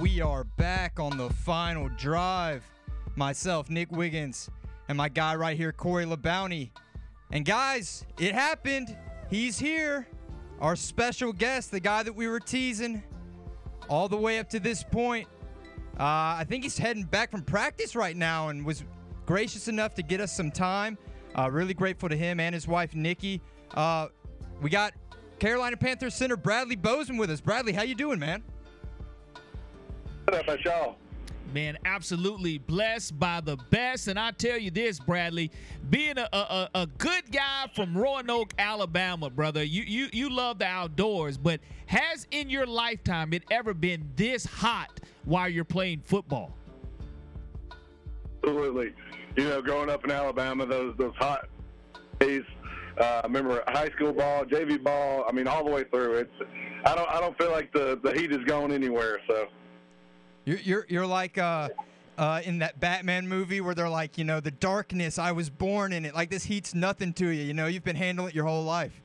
we are back on the final drive. Myself, Nick Wiggins, and my guy right here, Corey LeBounty. And guys, it happened. He's here. Our special guest, the guy that we were teasing all the way up to this point. Uh, I think he's heading back from practice right now and was gracious enough to get us some time. Uh, really grateful to him and his wife, Nikki. Uh, we got Carolina Panthers center Bradley Bozeman with us. Bradley, how you doing, man? What up, y'all? Man, absolutely blessed by the best. And I tell you this, Bradley, being a, a, a good guy from Roanoke, Alabama, brother, you, you you love the outdoors, but has in your lifetime it ever been this hot while you're playing football? Absolutely. You know, growing up in Alabama, those those hot days. Uh, I remember high school ball, JV ball. I mean, all the way through. It's I don't I don't feel like the the heat is going anywhere. So You're you're, you're like uh, uh, in that Batman movie where they're like, you know, the darkness. I was born in it. Like this heat's nothing to you. You know, you've been handling it your whole life.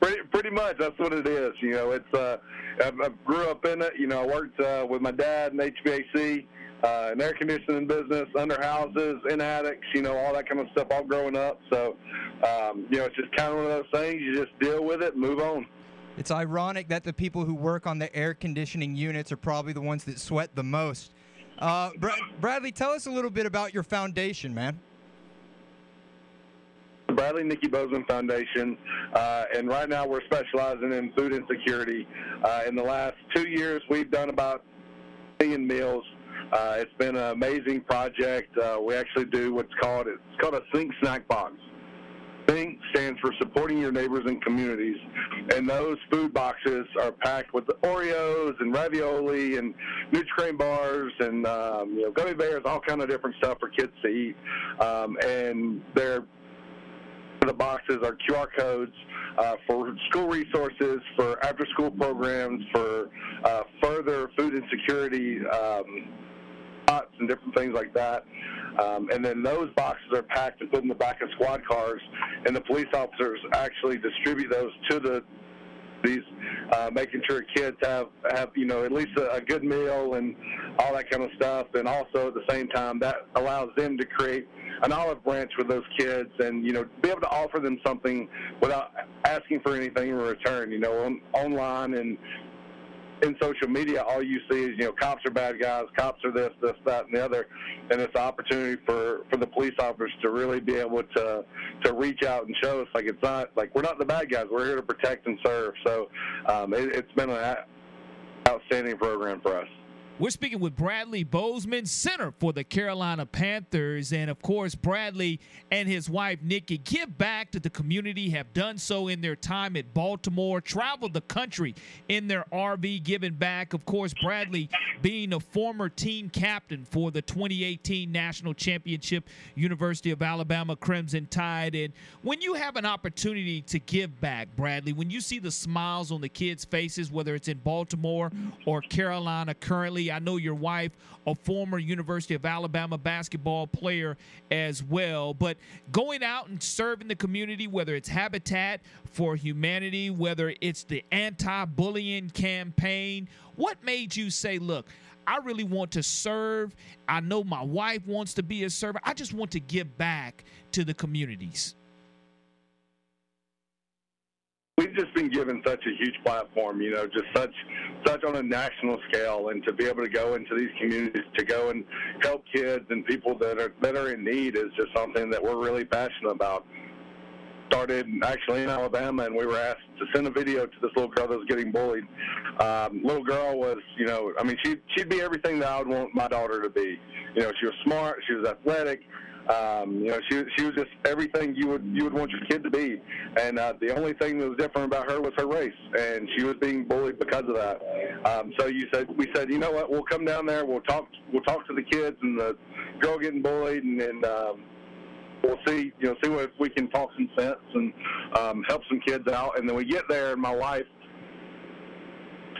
pretty pretty much that's what it is. You know, it's uh, I, I grew up in it. You know, I worked uh, with my dad in HVAC. Uh, an air conditioning business, under houses, in attics, you know, all that kind of stuff all growing up. So, um, you know, it's just kind of one of those things. You just deal with it, move on. It's ironic that the people who work on the air conditioning units are probably the ones that sweat the most. Uh, Bra- Bradley, tell us a little bit about your foundation, man. Bradley Nikki Bozeman Foundation, uh, and right now we're specializing in food insecurity. Uh, in the last two years, we've done about million meals. Uh, it's been an amazing project. Uh, we actually do what's called it's called a Think Snack Box. Think stands for supporting your neighbors and communities, and those food boxes are packed with Oreos and ravioli and Nutri-Grain bars and um, you know gummy bears, all kind of different stuff for kids to eat, um, and they're the boxes are QR codes uh, for school resources, for after-school programs, for uh, further food insecurity um, spots and different things like that. Um, and then those boxes are packed and put in the back of squad cars, and the police officers actually distribute those to the these, uh, making sure kids have have you know at least a, a good meal and all that kind of stuff, and also at the same time that allows them to create an olive branch with those kids and you know be able to offer them something without asking for anything in return. You know, on, online and in social media, all you see is you know cops are bad guys, cops are this, this, that, and the other, and it's an opportunity for for the police officers to really be able to to reach out and show us like it's not like we're not the bad guys. We're here to protect and serve. So um, it, it's been an outstanding program for us. We're speaking with Bradley Bozeman, center for the Carolina Panthers. And of course, Bradley and his wife, Nikki, give back to the community, have done so in their time at Baltimore, traveled the country in their RV, giving back. Of course, Bradley being a former team captain for the 2018 National Championship University of Alabama Crimson Tide. And when you have an opportunity to give back, Bradley, when you see the smiles on the kids' faces, whether it's in Baltimore or Carolina currently, I know your wife, a former University of Alabama basketball player as well. But going out and serving the community, whether it's Habitat for Humanity, whether it's the anti bullying campaign, what made you say, look, I really want to serve. I know my wife wants to be a server. I just want to give back to the communities. We've just been given such a huge platform, you know, just such such on a national scale, and to be able to go into these communities, to go and help kids and people that are that are in need is just something that we're really passionate about. Started actually in Alabama, and we were asked to send a video to this little girl that was getting bullied. Um, little girl was, you know, I mean, she she'd be everything that I would want my daughter to be. You know, she was smart, she was athletic, um, you know, she she was just everything you would you would want your kid to be, and uh, the only thing that was different about her was her race, and she was being bullied because of that. Um, so you said we said, you know what, we'll come down there, we'll talk we'll talk to the kids and the girl getting bullied, and, and um, we'll see you know see if we can talk some sense and um, help some kids out, and then we get there, and my wife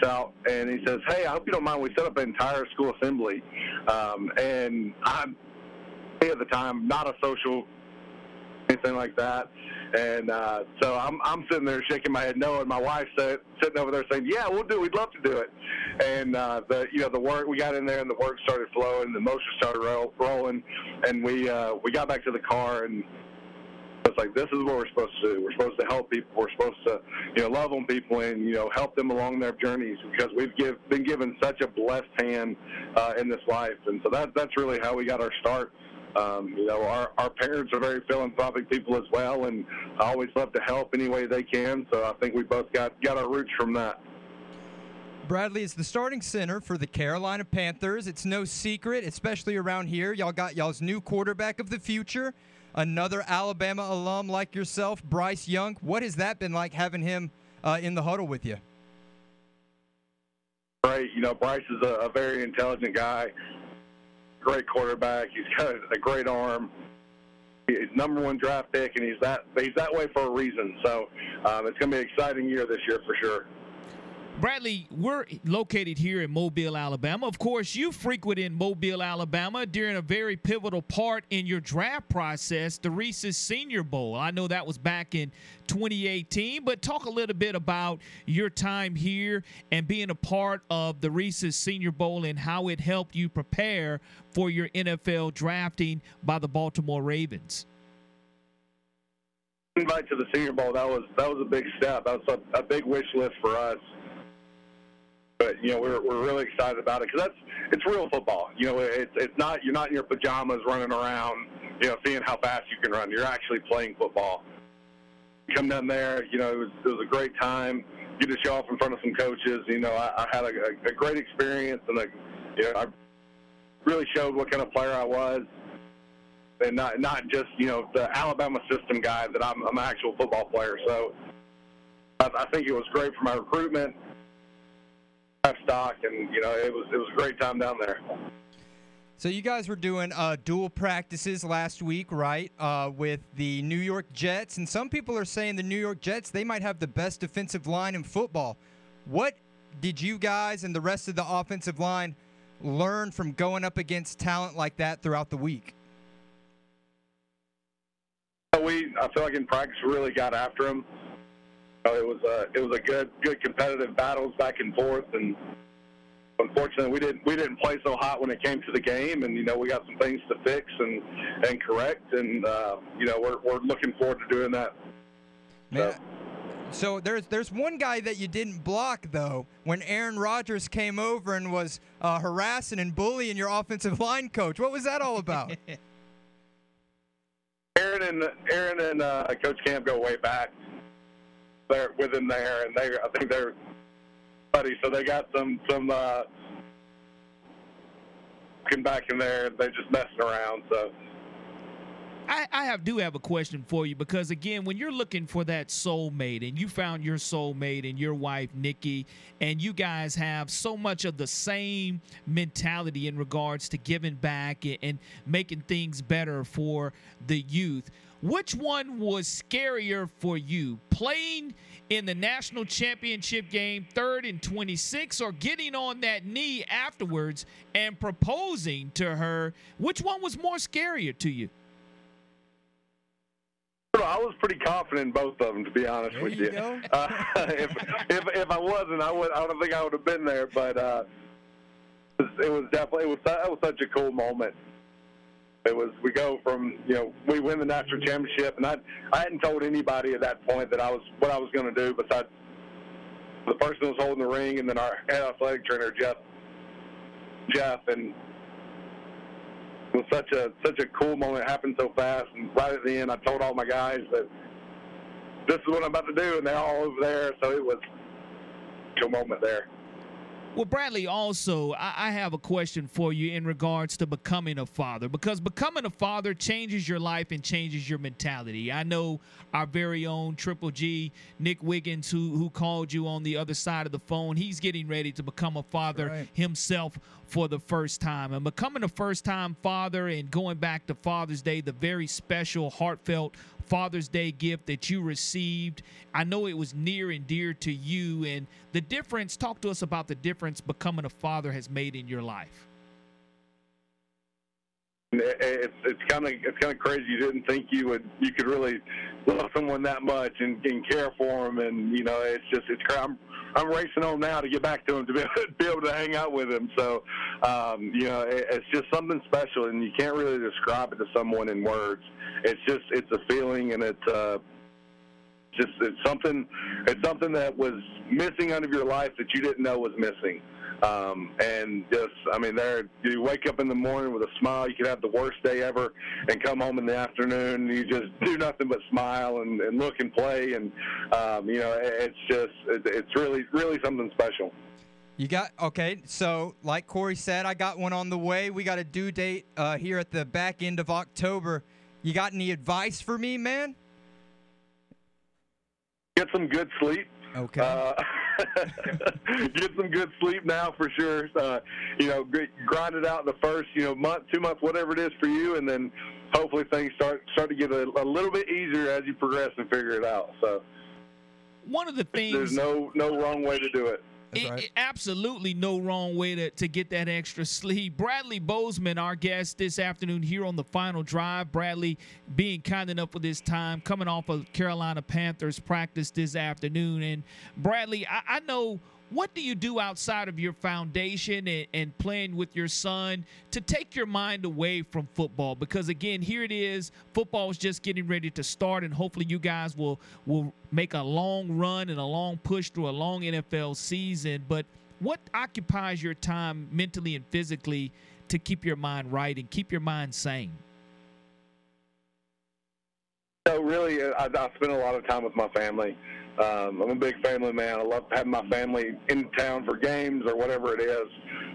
out and he says, "Hey, I hope you don't mind. We set up an entire school assembly, um, and I'm at the time not a social anything like that. And uh, so I'm I'm sitting there shaking my head no, and my wife's uh, sitting over there saying, "Yeah, we'll do. We'd love to do it." And uh, the you know the work we got in there, and the work started flowing, the motion started roll, rolling, and we uh, we got back to the car and it's like this is what we're supposed to do. We're supposed to help people. We're supposed to, you know, love on people and you know help them along their journeys because we've give, been given such a blessed hand uh, in this life, and so that that's really how we got our start. Um, you know, our, our parents are very philanthropic people as well, and I always love to help any way they can. So I think we both got got our roots from that. Bradley is the starting center for the Carolina Panthers. It's no secret, especially around here. Y'all got y'all's new quarterback of the future another Alabama alum like yourself, Bryce Young. What has that been like having him uh, in the huddle with you? Great. You know, Bryce is a, a very intelligent guy, great quarterback. He's got a great arm. He's number one draft pick, and he's that he's that way for a reason. So um, it's going to be an exciting year this year for sure. Bradley, we're located here in Mobile, Alabama. Of course, you frequent in Mobile, Alabama during a very pivotal part in your draft process, the Reese's Senior Bowl. I know that was back in 2018, but talk a little bit about your time here and being a part of the Reese's Senior Bowl and how it helped you prepare for your NFL drafting by the Baltimore Ravens. Invite to the Senior Bowl that was that was a big step. That was a, a big wish list for us but you know we're we're really excited about it because that's it's real football. You know, it's it's not you're not in your pajamas running around, you know, seeing how fast you can run. You're actually playing football. come down there, you know, it was it was a great time. Get to show off in front of some coaches. You know, I, I had a, a great experience, and a, you know, I really showed what kind of player I was, and not not just you know the Alabama system guy that I'm, I'm an actual football player. So I, I think it was great for my recruitment stock, and you know it was it was a great time down there. So you guys were doing uh, dual practices last week, right? Uh, with the New York Jets, and some people are saying the New York Jets they might have the best defensive line in football. What did you guys and the rest of the offensive line learn from going up against talent like that throughout the week? We, I feel like in practice, really got after them it was a it was a good good competitive battles back and forth, and unfortunately we didn't we didn't play so hot when it came to the game, and you know we got some things to fix and and correct, and uh, you know we're we're looking forward to doing that. Man. So. So there's there's one guy that you didn't block though when Aaron Rodgers came over and was uh, harassing and bullying your offensive line coach. What was that all about? Aaron and Aaron and uh, Coach Campen go way back there with him there, and they I think they're buddies, so they got some some uh, back in there. They're just messing around, so. I, I have do have a question for you because again, when you're looking for that soulmate and you found your soulmate and your wife Nikki, and you guys have so much of the same mentality in regards to giving back and, and making things better for the youth. Which one was scarier for you? Playing in the national championship game, third and 26, or getting on that knee afterwards and proposing to her? Which one was more scarier to you? I was pretty confident in both of them, to be honest there with you. you. Uh, if, if if I wasn't, I would. I don't think I would have been there. But uh, it was definitely it was that was such a cool moment it was we go from you know we win the national championship, and I I hadn't told anybody at that point that I was what I was going to do besides the person who was holding the ring, and then our head athletic trainer Jeff Jeff, and it was such a such a cool moment. It happened so fast, and right at the end, I told all my guys that this is what I'm about to do, and they're all over there. So it was a moment there. Well, Bradley, also, I, I have a question for you in regards to becoming a father because becoming a father changes your life and changes your mentality. I know our very own Triple G, Nick Wiggins, who, who called you on the other side of the phone, he's getting ready to become a father right. himself for the first time. And becoming a first time father and going back to Father's Day, the very special, heartfelt Father's Day gift that you received. I know it was near and dear to you. And the difference, talk to us about the difference becoming a father has made in your life. it's it's kind of it's kind of crazy. You didn't think you would you could really love someone that much and, and care for them, and you know it's just it's I'm I'm racing home now to get back to him to be be able to hang out with him. So um, you know it, it's just something special, and you can't really describe it to someone in words. It's just it's a feeling, and it's uh, just it's something it's something that was missing out of your life that you didn't know was missing. Um, and just, I mean, there you wake up in the morning with a smile. You could have the worst day ever, and come home in the afternoon. And you just do nothing but smile and, and look and play, and um, you know, it's just, it's really, really something special. You got okay. So, like Corey said, I got one on the way. We got a due date uh, here at the back end of October. You got any advice for me, man? Get some good sleep. Okay. Uh, get some good sleep now for sure. Uh, you know, grind it out in the first, you know, month, two months, whatever it is for you, and then hopefully things start start to get a, a little bit easier as you progress and figure it out. So, one of the things there's no no wrong way to do it. It, right. it, absolutely no wrong way to, to get that extra sleep. Bradley Bozeman, our guest this afternoon here on the final drive. Bradley being kind enough with his time, coming off of Carolina Panthers practice this afternoon. And Bradley, I, I know what do you do outside of your foundation and, and, playing with your son to take your mind away from football? Because again, here it is. Football is just getting ready to start, and hopefully, you guys will will make a long run and a long push through a long NFL season. But what occupies your time mentally and physically to keep your mind right and keep your mind sane? So really, uh, I, I spend a lot of time with my family. Um, I'm a big family man. I love having my family in town for games or whatever it is.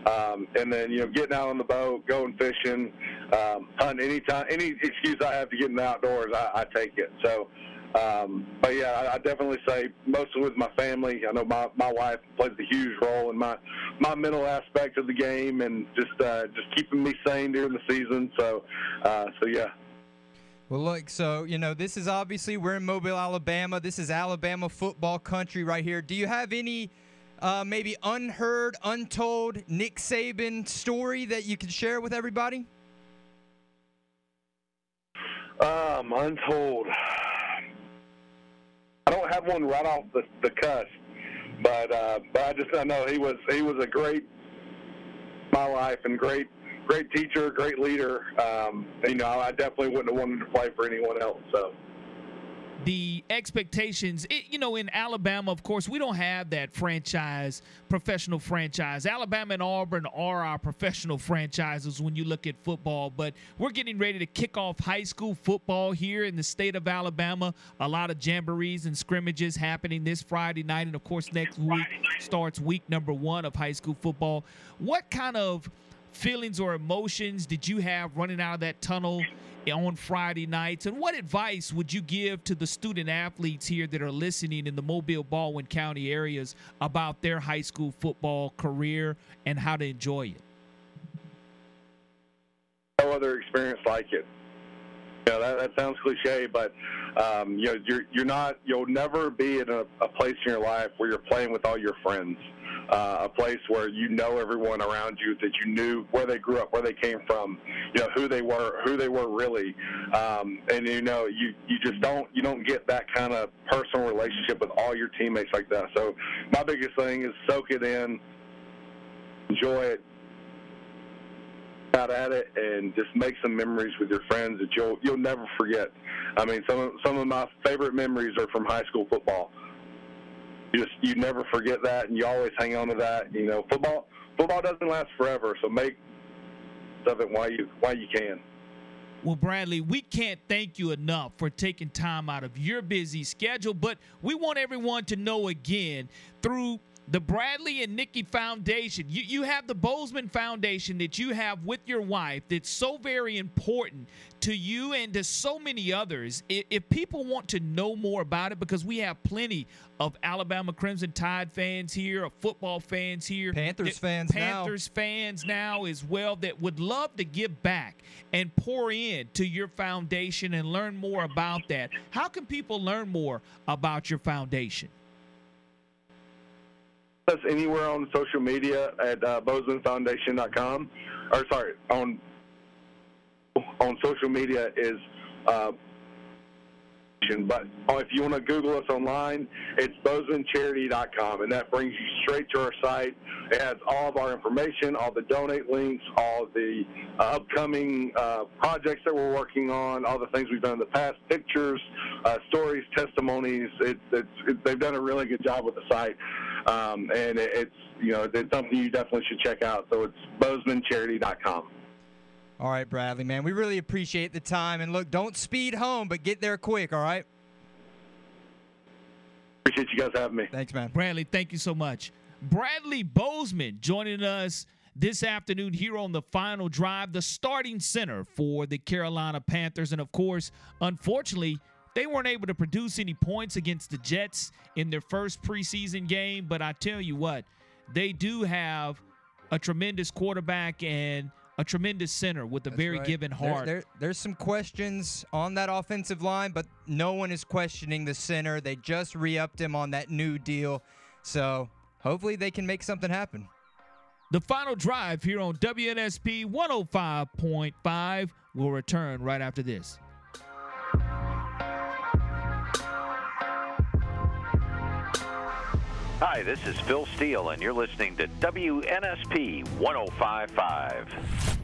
Um, and then, you know, getting out on the boat, going fishing, um, hunting, anytime, any excuse I have to get in the outdoors, I, I take it. So, um, but yeah, I, I definitely say mostly with my family. I know my, my wife plays a huge role in my, my mental aspect of the game and just, uh, just keeping me sane during the season. So, uh, so yeah. Well, look, so, you know, this is obviously, we're in Mobile, Alabama. This is Alabama football country right here. Do you have any uh, maybe unheard, untold Nick Saban story that you can share with everybody? Um, untold. I don't have one right off the, the cusp, but uh, but I just I know he was he was a great my life and great great teacher, great leader. Um, you know, I definitely wouldn't have wanted to play for anyone else. So the expectations, it, you know, in Alabama, of course, we don't have that franchise, professional franchise. Alabama and Auburn are our professional franchises when you look at football, but we're getting ready to kick off high school football here in the state of Alabama. A lot of jamborees and scrimmages happening this Friday night, and of course, next week starts week number one of high school football. What kind of feelings or emotions did you have running out of that tunnel on Friday nights? And what advice would you give to the student athletes here that are listening in the Mobile, Baldwin County areas about their high school football career and how to enjoy it? No other experience like it. Know, that, that sounds cliche, but um, you know, you're you're not. You'll never be in a, a place in your life where you're playing with all your friends uh, a place where you know everyone around you, that you knew where they grew up, where they came from, you know who they were, who they were really, um, and you know you you just don't you don't get that kind of personal relationship with all your teammates like that. So my biggest thing is soak it in, enjoy it, out at it and just make some memories with your friends that you'll you'll never forget. I mean, some of, some of my favorite memories are from high school football you just you never forget that, and you always hang on to that. You know, football football doesn't last forever, so make of it while you while you can. Well, Bradley, we can't thank you enough for taking time out of your busy schedule, but we want everyone to know again through the Bradley and Nikki Foundation. You, you have the Bozeman Foundation that you have with your wife that's so very important to you and to so many others. If, if people want to know more about it, because we have plenty of Alabama Crimson Tide fans here, of football fans here, Panthers fans Panthers now. fans now as well that would love to give back and pour in to your foundation and learn more about that. How can people learn more about your foundation? Us anywhere on social media at uh, bozemanfoundation.com, or sorry, on on social media is uh, but if you want to Google us online, it's bozemancharity.com, and that brings you straight to our site. It has all of our information, all the donate links, all the uh, upcoming uh, projects that we're working on, all the things we've done in the past, pictures, uh, stories, testimonies. It, it's, it, they've done a really good job with the site, um, and it, it's you know it's something you definitely should check out. So it's bozemancharity.com. All right, Bradley, man. We really appreciate the time. And look, don't speed home, but get there quick, all right? Appreciate you guys having me. Thanks, man. Bradley, thank you so much. Bradley Bozeman joining us this afternoon here on the final drive, the starting center for the Carolina Panthers. And of course, unfortunately, they weren't able to produce any points against the Jets in their first preseason game. But I tell you what, they do have a tremendous quarterback and a tremendous center with a That's very right. given heart. There, there, there's some questions on that offensive line, but no one is questioning the center. They just re upped him on that new deal. So hopefully they can make something happen. The final drive here on WNSP 105.5 will return right after this. Hi, this is Phil Steele, and you're listening to WNSP 1055.